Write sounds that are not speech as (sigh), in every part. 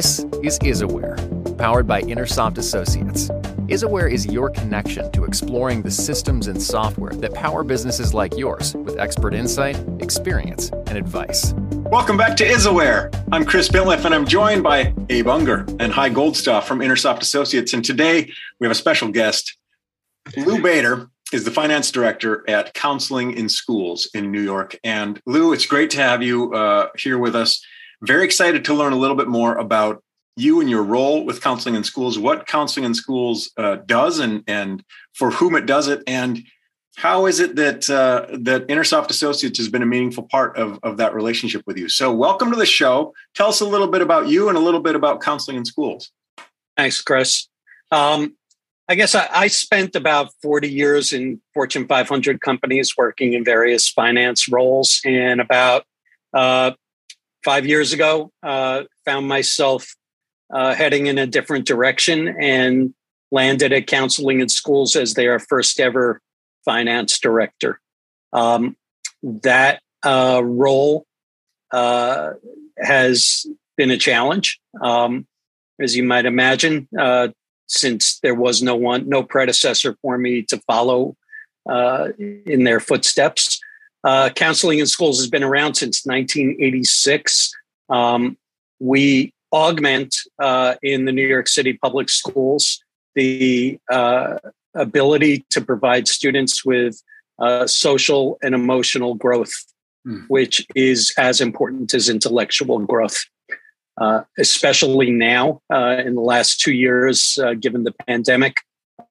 This is IsAware, powered by Intersoft Associates. IsAware is your connection to exploring the systems and software that power businesses like yours with expert insight, experience, and advice. Welcome back to IsAware. I'm Chris Bintliff, and I'm joined by Abe Unger and Hy Goldstaff from Intersoft Associates. And today we have a special guest. Lou Bader is the finance director at Counseling in Schools in New York. And Lou, it's great to have you uh, here with us. Very excited to learn a little bit more about you and your role with Counseling in Schools, what Counseling in Schools uh, does, and and for whom it does it, and how is it that uh, that Intersoft Associates has been a meaningful part of, of that relationship with you? So, welcome to the show. Tell us a little bit about you and a little bit about Counseling in Schools. Thanks, Chris. Um, I guess I, I, spent about 40 years in Fortune 500 companies working in various finance roles. And about uh, five years ago, uh, found myself uh, heading in a different direction and landed at Counseling in Schools as their first ever finance director. Um, that uh, role uh, has been a challenge, um, as you might imagine, uh, since there was no one, no predecessor for me to follow uh, in their footsteps. Uh, counseling in schools has been around since 1986. Um, we augment uh, in the New York City public schools the uh, ability to provide students with uh, social and emotional growth, mm. which is as important as intellectual growth. Uh, especially now, uh, in the last two years, given the pandemic,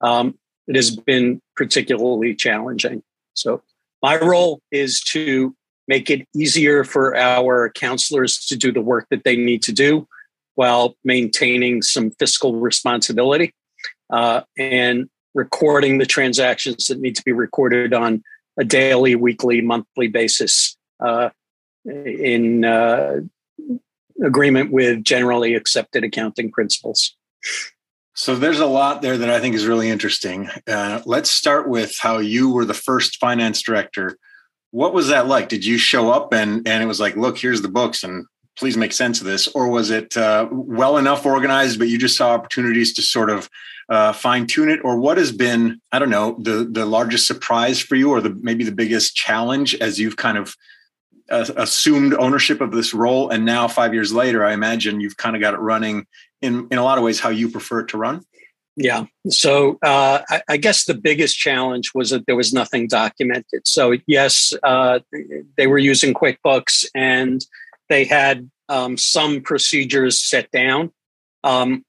um, it has been particularly challenging. So, my role is to make it easier for our counselors to do the work that they need to do while maintaining some fiscal responsibility uh, and recording the transactions that need to be recorded on a daily, weekly, monthly basis uh, in uh, agreement with generally accepted accounting principles. So there's a lot there that I think is really interesting. Uh, let's start with how you were the first finance director. What was that like? Did you show up and and it was like, look, here's the books, and please make sense of this, or was it uh, well enough organized, but you just saw opportunities to sort of uh, fine tune it, or what has been, I don't know, the the largest surprise for you, or the maybe the biggest challenge as you've kind of uh, assumed ownership of this role, and now five years later, I imagine you've kind of got it running in in a lot of ways how you prefer it to run. Yeah. So uh, I, I, guess the biggest challenge was that there was nothing documented. So yes, uh, they were using QuickBooks and they had um, some procedures set down, um,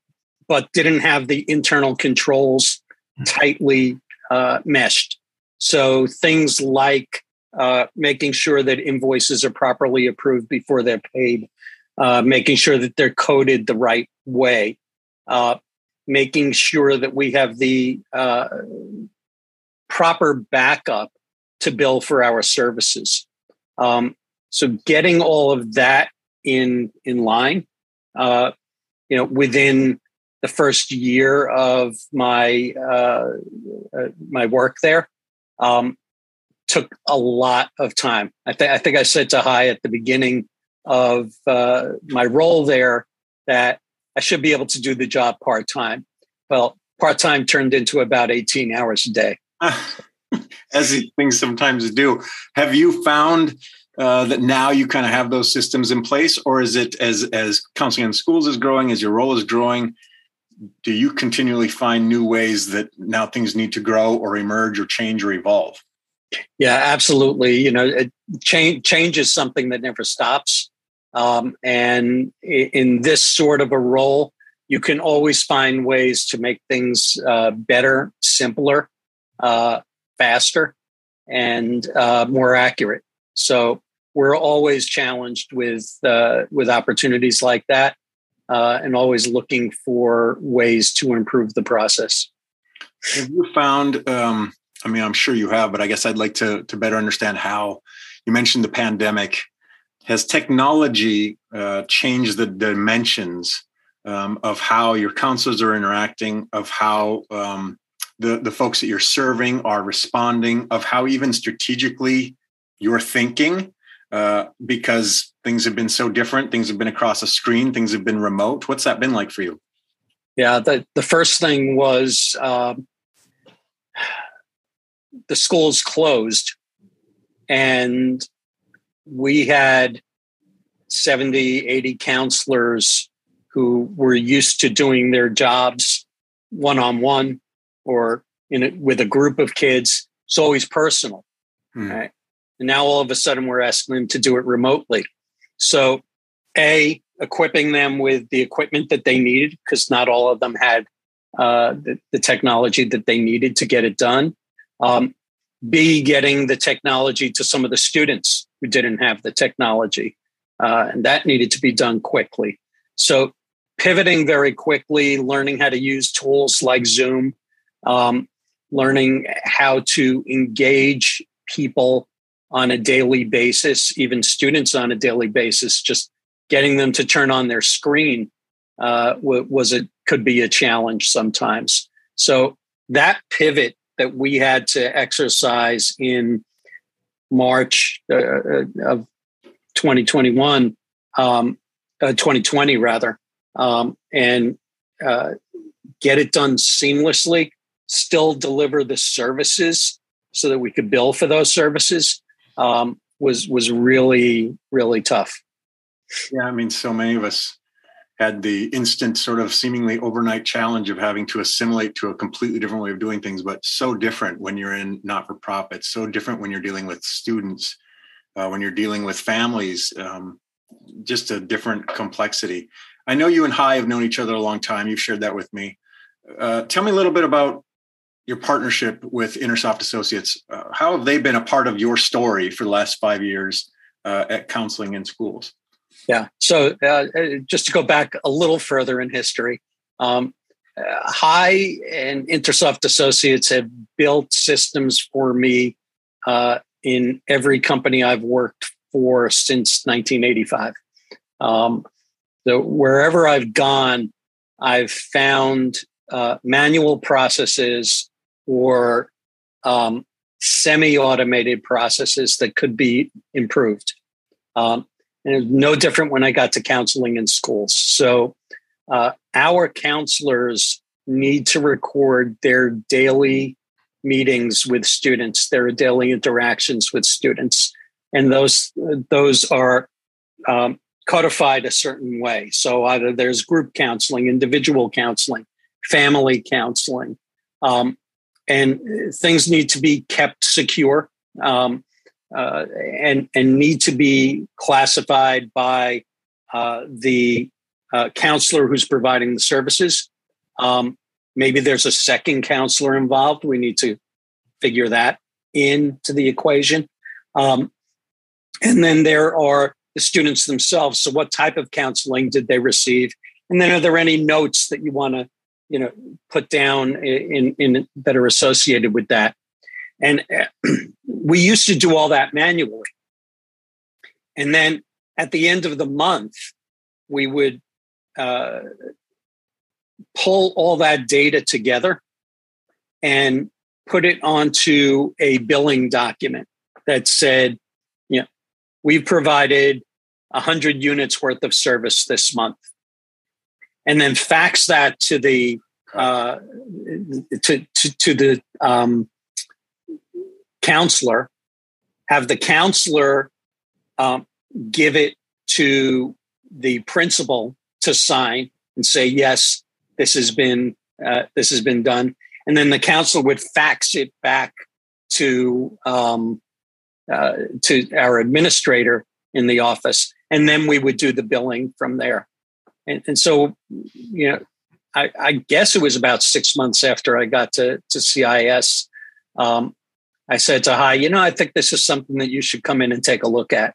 but didn't have the internal controls tightly uh, meshed. So things like uh, making sure that invoices are properly approved before they're paid, uh, making sure that they're coded the right way, uh, making sure that we have the uh, proper backup to bill for our services. Um, so getting all of that in in line, uh, you know, within the first year of my uh, uh, my work there, um, took a lot of time. I think I think I said to Hy at the beginning of uh, my role there that I should be able to do the job part time. Well, part time turned into about 18 hours a day. (laughs) As these things sometimes do. Have you found uh, that now you kind of have those systems in place, or is it as as counseling in schools is growing, as your role is growing? Do you continually find new ways that now things need to grow or emerge or change or evolve? Yeah, absolutely. You know, change change is something that never stops. Um, and in this sort of a role, you can always find ways to make things uh, better, simpler, uh, faster, and uh, more accurate. So we're always challenged with uh, with opportunities like that, uh, and always looking for ways to improve the process. Have you found? Um, I mean, I'm sure you have, but I guess I'd like to to better understand how. You mentioned the pandemic has technology uh, changed the dimensions um, of how your counselors are interacting, of how um, the, the folks that you're serving are responding, of how even strategically you're thinking? uh, because things have been so different. Things have been across a screen. Things have been remote. What's that been like for you? Yeah, the the first thing was um, the schools closed, and we had 70, 80 counselors who were used to doing their jobs one on one or in a, with a group of kids. It's always personal. Hmm. Right? And now all of a sudden we're asking them to do it remotely. So, A, equipping them with the equipment that they needed, because not all of them had uh, the, the, technology that they needed to get it done. Um, B, getting the technology to some of the students who didn't have the technology. Uh, and that needed to be done quickly. So, pivoting very quickly, learning how to use tools like Zoom, um, learning how to engage people on a daily basis, even students on a daily basis, just getting them to turn on their screen uh, was it could be a challenge sometimes. So that pivot that we had to exercise in March uh, uh of 2021, um, uh, 2020 rather, um, and uh, get it done seamlessly, still deliver the services so that we could bill for those services um, was was really really tough. Yeah, I mean, so many of us had the instant sort of seemingly overnight challenge of having to assimilate to a completely different way of doing things, but so different when you're in not for profit, so different when you're dealing with students, uh, when you're dealing with families, um, just a different complexity. I know you and Hy have known each other a long time. You've shared that with me. Uh, tell me a little bit about your partnership with Intersoft Associates. Uh, how have they been a part of your story for the last five years uh, at counseling in schools? Yeah. So uh, just to go back a little further in history, um, uh, Hy and Intersoft Associates have built systems for me uh, in every company I've worked for since 1985. Um, so wherever I've gone, I've found uh, manual processes or um, semi-automated processes that could be improved. Um, and no different when I got to counseling in schools. So uh, our counselors need to record their daily meetings with students, their daily interactions with students, and those those are um, codified a certain way. So either there's group counseling, individual counseling, family counseling, um, and things need to be kept secure um, uh, and and need to be classified by uh, the uh, counselor who's providing the services. Um, maybe there's a second counselor involved. We need to figure that into the equation. Um, and then there are the students themselves. So, what type of counseling did they receive? And then, are there any notes that you want to you know put down in, in that are associated with that and uh, (clears throat) we used to do all that manually. And then at the end of the month we would uh, pull all that data together and put it onto a billing document that said you know we've provided 100 units worth of service this month. And then fax that to the uh, to, to, to the um, counselor, have the counselor um, give it to the principal to sign and say yes, this has been uh, this has been done, and then the counselor would fax it back to um, uh, to our administrator in the office, and then we would do the billing from there. And, and so, you know, I, I, guess it was about six months after I got to, to CIS. Um, I said to Hy, you know, I think this is something that you should come in and take a look at.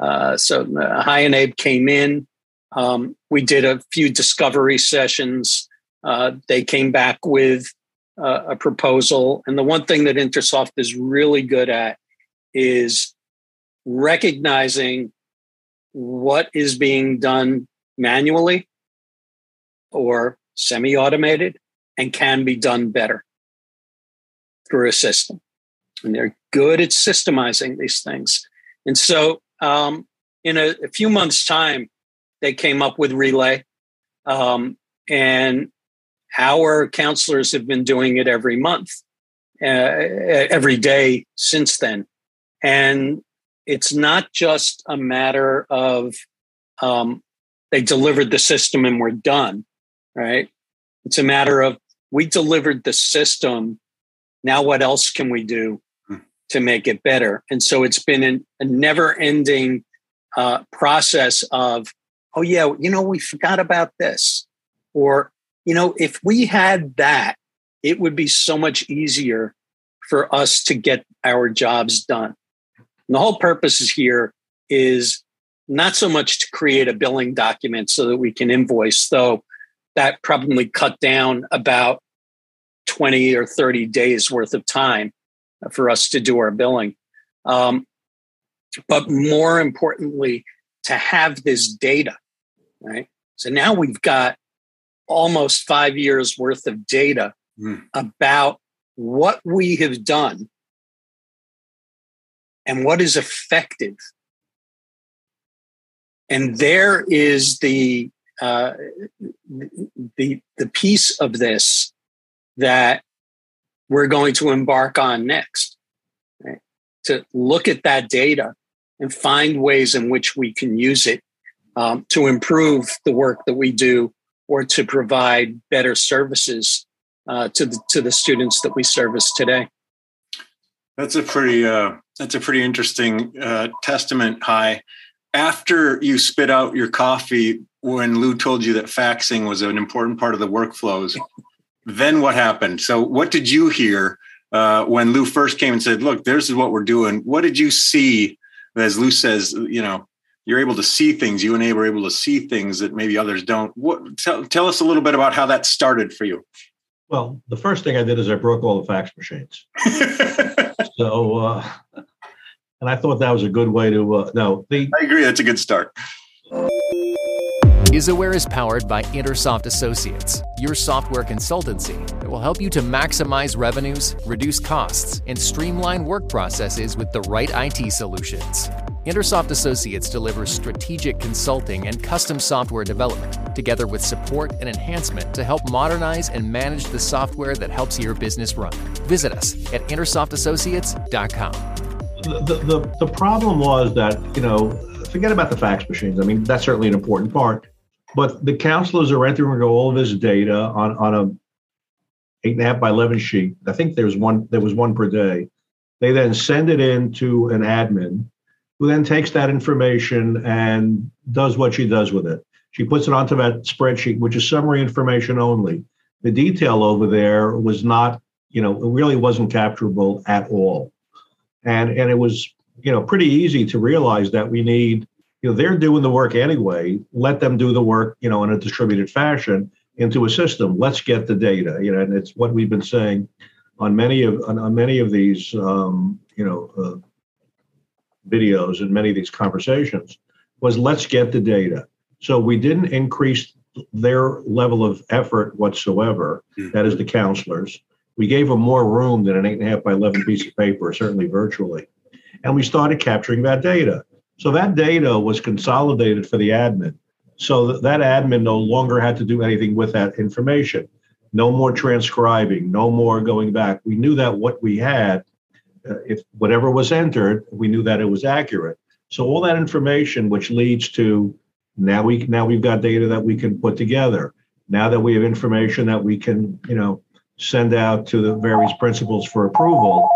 Uh, so uh, and Abe came in. Um, we did a few discovery sessions. Uh, they came back with uh, a proposal. And the one thing that Intersoft is really good at is recognizing what is being done manually or semi automated and can be done better through a system. And they're good at systemizing these things. And so um, in a, a, few months' time, they came up with Relay, um, and our counselors have been doing it every month, uh, every day since then. And it's not just a matter of um, they delivered the system and we're done, right? It's a matter of we delivered the system. Now, what else can we do. To make it better? And so it's been an, a never ending uh, process of, oh, yeah, you know, we forgot about this. Or, you know, if we had that, it would be so much easier for us to get our jobs done. And the whole purpose is here is not so much to create a billing document so that we can invoice, though that probably cut down about 20 or 30 days worth of time for us to do our billing. Um, but more importantly, to have this data, right? So now we've got almost five years worth of data mm. about what we have done and what is effective. And there is the uh, the the piece of this that we're going to embark on next. Right? To look at that data and find ways in which we can use it um, to improve the work that we do or to provide better services uh, to the to the students that we service today. That's a pretty uh, that's a pretty interesting uh, testament. Hy, after you spit out your coffee when Lou told you that faxing was an important part of the workflows, then what happened? So, what did you hear uh, when Lou first came and said, "Look, this is what we're doing"? What did you see? As Lou says, you know, you're able to see things. You and Abe are able to see things that maybe others don't. What? Tell, tell us a little bit about how that started for you. Well, the first thing I did is I broke all the fax machines. (laughs) so, uh, and I thought that was a good way to. Uh, no, the, I agree. That's a good start. IsAware is powered by Intersoft Associates, your software consultancy that will help you to maximize revenues, reduce costs, and streamline work processes with the right IT solutions. Intersoft Associates delivers strategic consulting and custom software development, together with support and enhancement to help modernize and manage the software that helps your business run. Visit us at intersoftassociates.com. The, the, the problem was that, you know, forget about the fax machines. I mean, that's certainly an important part. But the counselors are entering all of this data on, on a eight and a half by eleven sheet. I think there's one there was one per day. They then send it in to an admin who then takes that information and does what she does with it. She puts it onto that spreadsheet, which is summary information only. The detail over there was not, you know, it really wasn't capturable at all. And and it was, you know, pretty easy to realize that we need you know they're doing the work anyway. Let them do the work you know in a distributed fashion into a system. Let's get the data you know and it's what we've been saying on many of on, on many of these um, you know uh, videos and many of these conversations was let's get the data. So we didn't increase their level of effort whatsoever mm-hmm. that is the counselors. We gave them more room than an eight and a half by 11 piece of paper certainly virtually. And we started capturing that data so that data was consolidated for the admin. So that admin no longer had to do anything with that information. No more transcribing, no more going back. We knew that what we had, uh, if whatever was entered, we knew that it was accurate. So all that information, which leads to now we now we've got data that we can put together. Now that we have information that we can, you know, send out to the various principals for approval,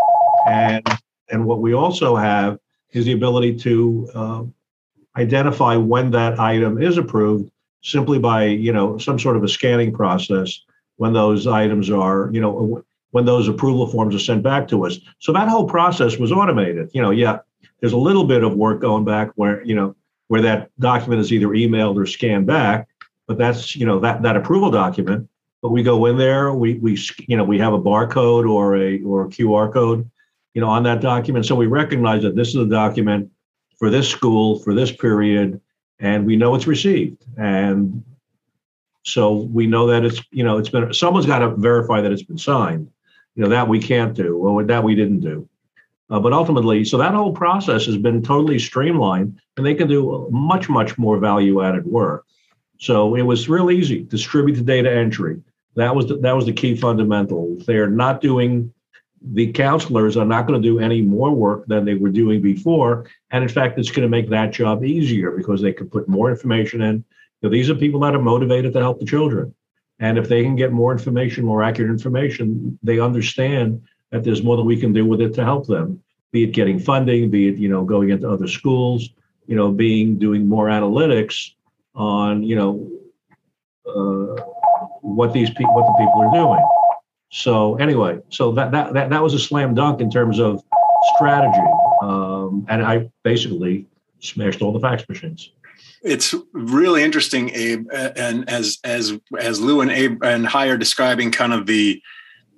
and and what we also have is the ability to uh, identify when that item is approved simply by you know some sort of a scanning process when those items are you know when those approval forms are sent back to us. So that whole process was automated. You know yeah there's a little bit of work going back where you know where that document is either emailed or scanned back but that's you know that that approval document. But we go in there we we you know we have a barcode or a or a qr code you know, on that document. So we recognize that this is a document for this school for this period, and we know it's received. And so we know that it's, you know, it's been someone's got to verify that it's been signed. You know, that we can't do, or that we didn't do. Uh, but ultimately, so that whole process has been totally streamlined, and they can do much, much more value-added work. So it was real easy. Distribute the data entry. That was the, that was the key fundamental. They're not doing. The counselors are not going to do any more work than they were doing before, and in fact, it's going to make that job easier because they can put more information in. You know, these are people that are motivated to help the children, and if they can get more information, more accurate information, they understand that there's more that we can do with it to help them, be it getting funding, be it, you know, going into other schools, you know, being doing more analytics on, you know, uh, what these people, what the people are doing. So anyway, so that, that, that, that was a slam dunk in terms of strategy. Um, and I basically smashed all the fax machines. It's really interesting, Abe, and as as as Lou and Abe and Hy are describing kind of the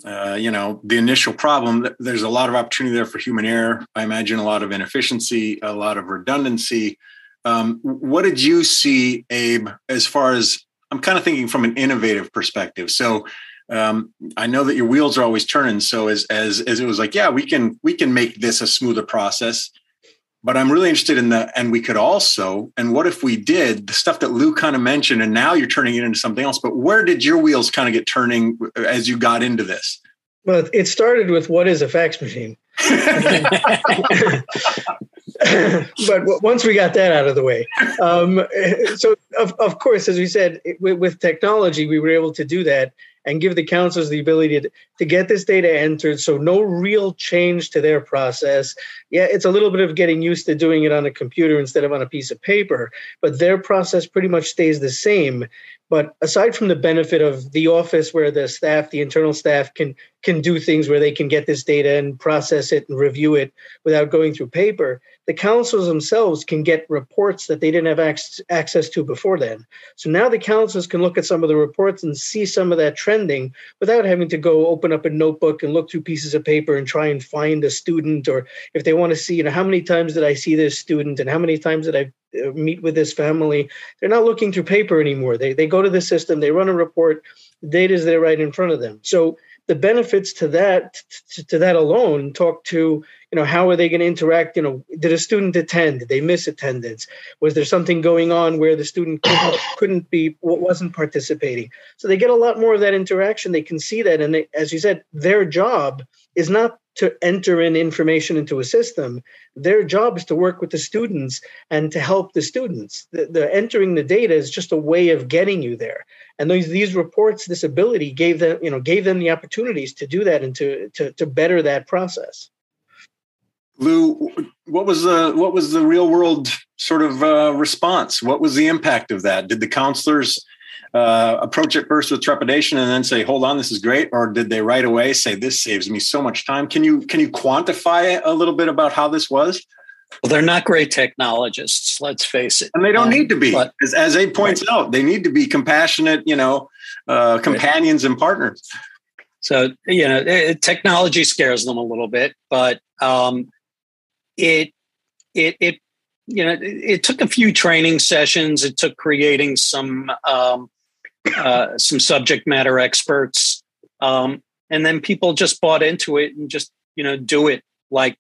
uh, you know the initial problem there's a lot of opportunity there for human error. I imagine a lot of inefficiency a lot of redundancy. Um, what did you see abe as far as i'm kind of thinking from an innovative perspective. So um, i know that your wheels are always turning so as as as it was like yeah we can we can make this a smoother process but I'm really interested in the, and we could also, and what if we did the stuff that Lou kind of mentioned, and now you're turning it into something else, but where did your wheels kind of get turning as you got into this? Well, it started with what is a fax machine? (laughs) (laughs) but once we got that out of the way, um, so of, of course, as we said, with, with technology, we were able to do that and give the counselors the ability to, to get this data entered. So no real change to their process. Yeah, it's a little bit of getting used to doing it on a computer instead of on a piece of paper, but their process pretty much stays the same. But aside from the benefit of the office where the staff, the internal staff can can do things where they can get this data and process it and review it without going through paper, the councils themselves can get reports that they didn't have ac- access to before then. So now the councils can look at some of the reports and see some of that trending without having to go open up a notebook and look through pieces of paper and try and find a student or if they want to see, you know, how many times did I see this student and how many times did I uh, meet with this family? They're not looking through paper anymore. They they go to the system, they run a report, the data is there right in front of them. So the benefits to that to, to that alone talk to you know how are they going to interact you know did a student attend did they miss attendance was there something going on where the student couldn't, couldn't be wasn't participating so they get a lot more of that interaction they can see that and they, as you said their job is not to enter in information into a system their job is to work with the students and to help the students the, the entering the data is just a way of getting you there and these these reports this ability gave them you know gave them the opportunities to do that and to to, to better that process Lou, what was the what was the real world sort of uh, response? What was the impact of that? Did the counselors uh, approach it first with trepidation and then say, "Hold on, this is great," or did they right away say, "This saves me so much time"? Can you can you quantify a little bit about how this was? Well, they're not great technologists. Let's face it, and they don't um, need to be. But, as, as Abe points right. out, they need to be compassionate, you know, uh, companions right. and partners. So you know, it, technology scares them a little bit, but um, it it it you know it, it, took a few training sessions. It took creating some um, uh, some subject matter experts, um, and then people just bought into it and just you know do it like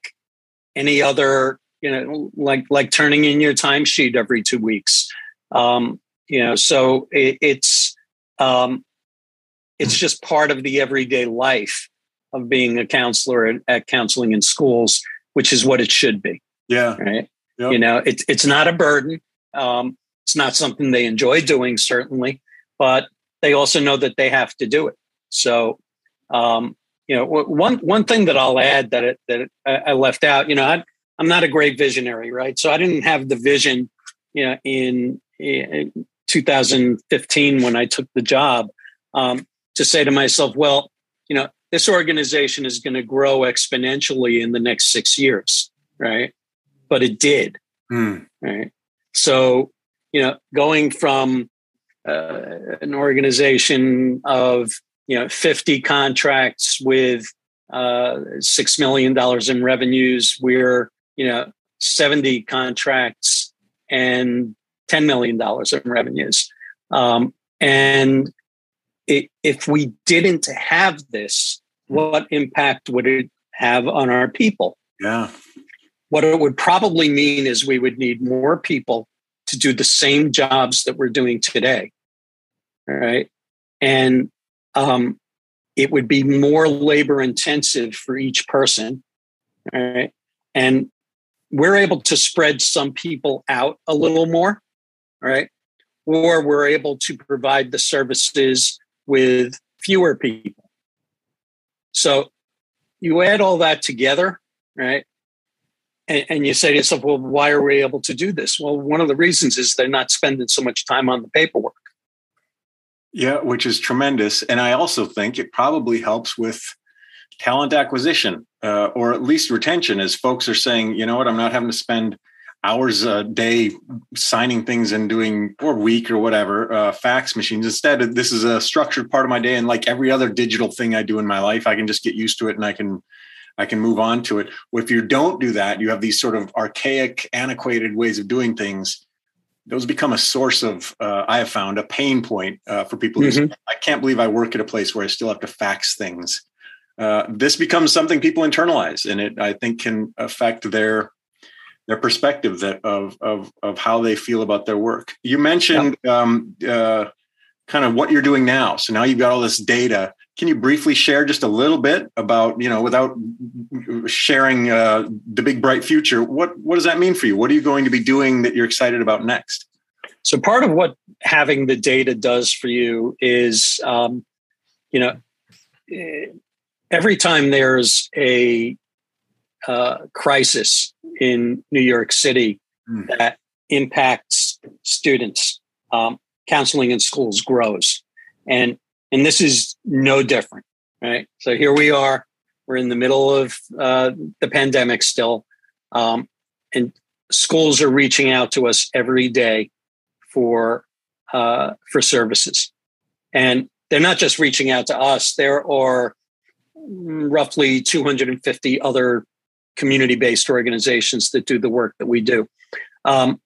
any other you know like like turning in your timesheet every two weeks. Um, you know, so it, it's um, it's just part of the everyday life of being a counselor at, at counseling in schools which is what it should be. Yeah. Right. Yep. You know, it's it's not a burden. Um, it's not something they enjoy doing, certainly, but they also know that they have to do it. So, um, you know, one one thing that I'll add that it, that I left out, you know, I, I'm not a great visionary, right? So I didn't have the vision, you know, in, in 2015 when I took the job um, to say to myself, well, you know, this organization is going to grow exponentially in the next six years, right? But it did, mm. right? So, you know, going from uh, an organization of you know 50 contracts with uh, six million dollars in revenues, we're you know 70 contracts and 10 million dollars in revenues, um, and it, if we didn't have this, what impact would it have on our people? Yeah. What it would probably mean is we would need more people to do the same jobs that we're doing today. Right. And um, it would be more labor intensive for each person. Right. And we're able to spread some people out a little more. Right. Or we're able to provide the services with fewer people. So you add all that together, right? And, and, you say to yourself, well, why are we able to do this? Well, one of the reasons is they're not spending so much time on the paperwork. Yeah, which is tremendous. And I also think it probably helps with talent acquisition uh, or at least retention as folks are saying, you know what, I'm not having to spend hours a day signing things and doing or week or whatever uh, fax machines instead this is a structured part of my day and like every other digital thing i do in my life i can just get used to it and i can i can move on to it if you don't do that you have these sort of archaic antiquated ways of doing things those become a source of uh, i have found a pain point uh, for people mm-hmm. i can't believe i work at a place where i still have to fax things uh, this becomes something people internalize and it i think can affect their their perspective that of of of how they feel about their work. You mentioned um, uh, kind of what you're doing now. So now you've got all this data. Can you briefly share just a little bit about you know without sharing uh, the big bright future? What what does that mean for you? What are you going to be doing that you're excited about next? So part of what having the data does for you is, um, you know, eh, every time there's a uh, crisis in New York City mm. that impacts students. Um, counseling in schools grows, and and this is no different, right? So here we are. We're in the middle of uh, the pandemic still, um, and schools are reaching out to us every day for uh, for services, and they're not just reaching out to us. There are roughly 250 other community based organizations that do the work that we do. Um,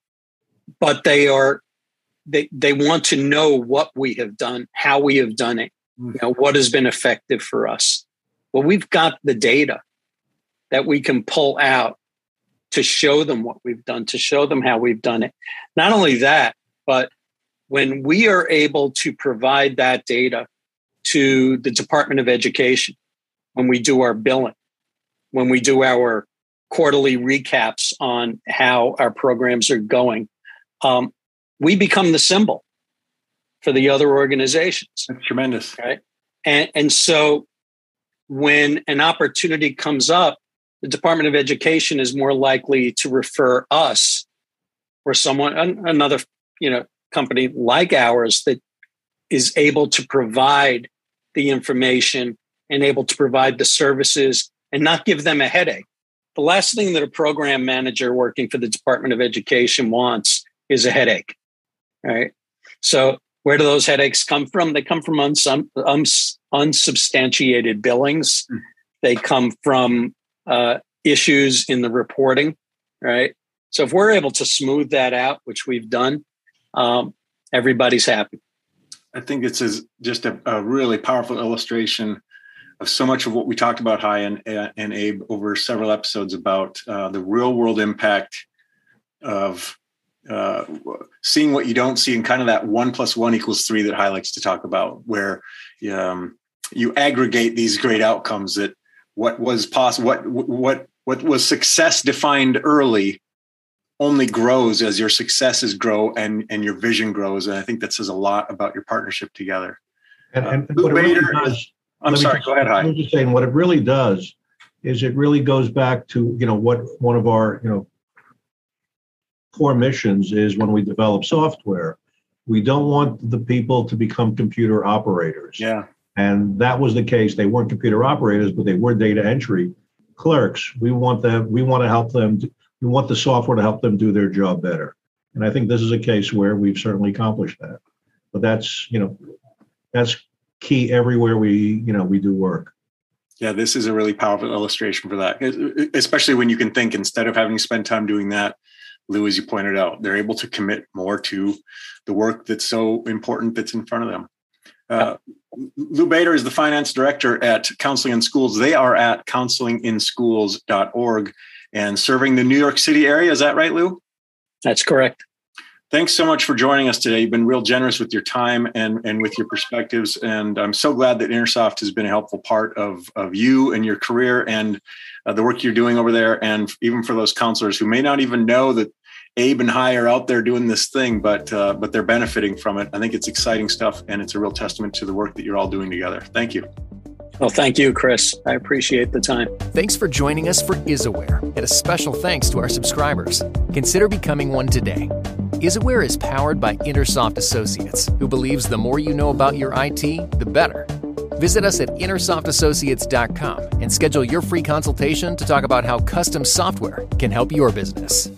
but they are they they want to know what we have done, how we have done it, you know, what has been effective for us. Well, we've got the data that we can pull out to show them what we've done, to show them how we've done it. Not only that, but when we are able to provide that data to the Department of Education, when we do our billing, when we do our quarterly recaps on how our programs are going, um, we become the symbol for the other organizations. That's tremendous. Right. And, and so when an opportunity comes up, the Department of Education is more likely to refer us or someone, another, you know, company like ours that is able to provide the information and able to provide the services and not give them a headache. The last thing that a program manager working for the Department of Education wants is a headache. Right. So where do those headaches come from? They come from unsum, uns, unsubstantiated billings. Mm. They come from uh, issues in the reporting, right? So if we're able to smooth that out, which we've done, um, everybody's happy. I think this is just a, a really powerful illustration of so much of what we talked about, Hy and, and Abe, over several episodes about uh, the real world impact of uh, seeing what you don't see and kind of that one plus one equals three that Hy likes to talk about, where um, you aggregate these great outcomes that what was possible, what, what, what was success defined early only grows as your successes grow and, and your vision grows. And I think that says a lot about your partnership together. And, and uh, what it really does, I'm sorry. Just, go ahead. I'm just saying what it really does is it really goes back to you know what one of our you know core missions is when we develop software. We don't want the people to become computer operators. Yeah. And that was the case. They weren't computer operators, but they were data entry clerks. We want them. We want to help them. We want the software to help them do their job better. And I think this is a case where we've certainly accomplished that. But that's you know that's key everywhere we you know we do work yeah this is a really powerful illustration for that especially when you can think instead of having to spend time doing that lou as you pointed out they're able to commit more to the work that's so important that's in front of them Uh, Lou Bader is the finance director at Counseling in Schools. They are at counselinginschools.org and serving the New York City area. Is that right, Lou? That's correct. Thanks so much for joining us today. You've been real generous with your time and, and with your perspectives. And I'm so glad that Intersoft has been a helpful part of, of you and your career and uh, the work you're doing over there. And even for those counselors who may not even know that Abe and Hy are out there doing this thing, but uh, but they're benefiting from it. I think it's exciting stuff, and it's a real testament to the work that you're all doing together. Thank you. Well, thank you, Chris. I appreciate the time. Thanks for joining us for IsAware, and a special thanks to our subscribers. Consider becoming one today. IsAware is powered by Intersoft Associates, who believes the more you know about your IT, the better. Visit us at Intersoftassociates.com and schedule your free consultation to talk about how custom software can help your business.